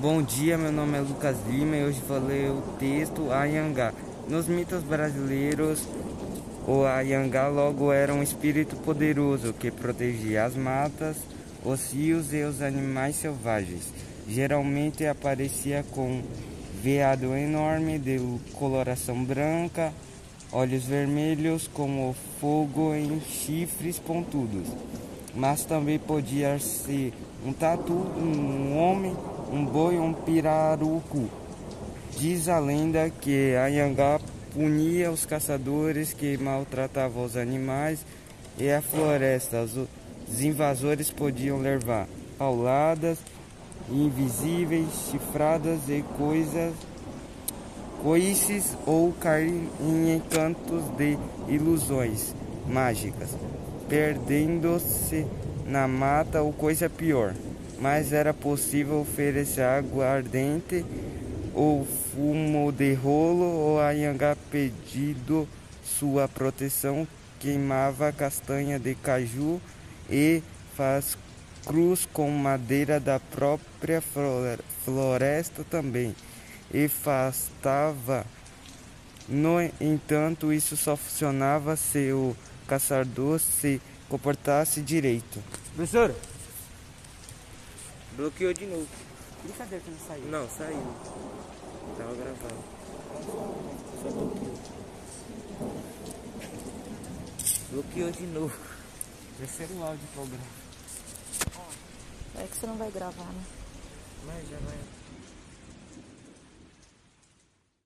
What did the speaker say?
Bom dia, meu nome é Lucas Lima e hoje vou ler o texto Ayangá. Nos mitos brasileiros, o Ayangá logo era um espírito poderoso que protegia as matas, os rios e os animais selvagens. Geralmente aparecia com veado enorme de coloração branca, olhos vermelhos como fogo em chifres pontudos. Mas também podia ser um tatu, um homem, um boi um pirarucu. Diz a lenda que Anhangá punia os caçadores que maltratavam os animais e a floresta. Os invasores podiam levar pauladas invisíveis, chifradas e coisas coices ou cair em encantos de ilusões mágicas, perdendo-se na mata ou coisa pior mas era possível oferecer água ardente ou fumo de rolo ou Anhangá pedido sua proteção queimava castanha de caju e faz cruz com madeira da própria floresta também e afastava. No entanto, isso só funcionava se o caçador se comportasse direito. Professor, Bloqueou de novo. Brincadeira que não saiu. Não, saiu. Tava gravando. Só bloqueou. Bloqueou de novo. Terceiro áudio programa. É que você não vai gravar, né? Mas já vai.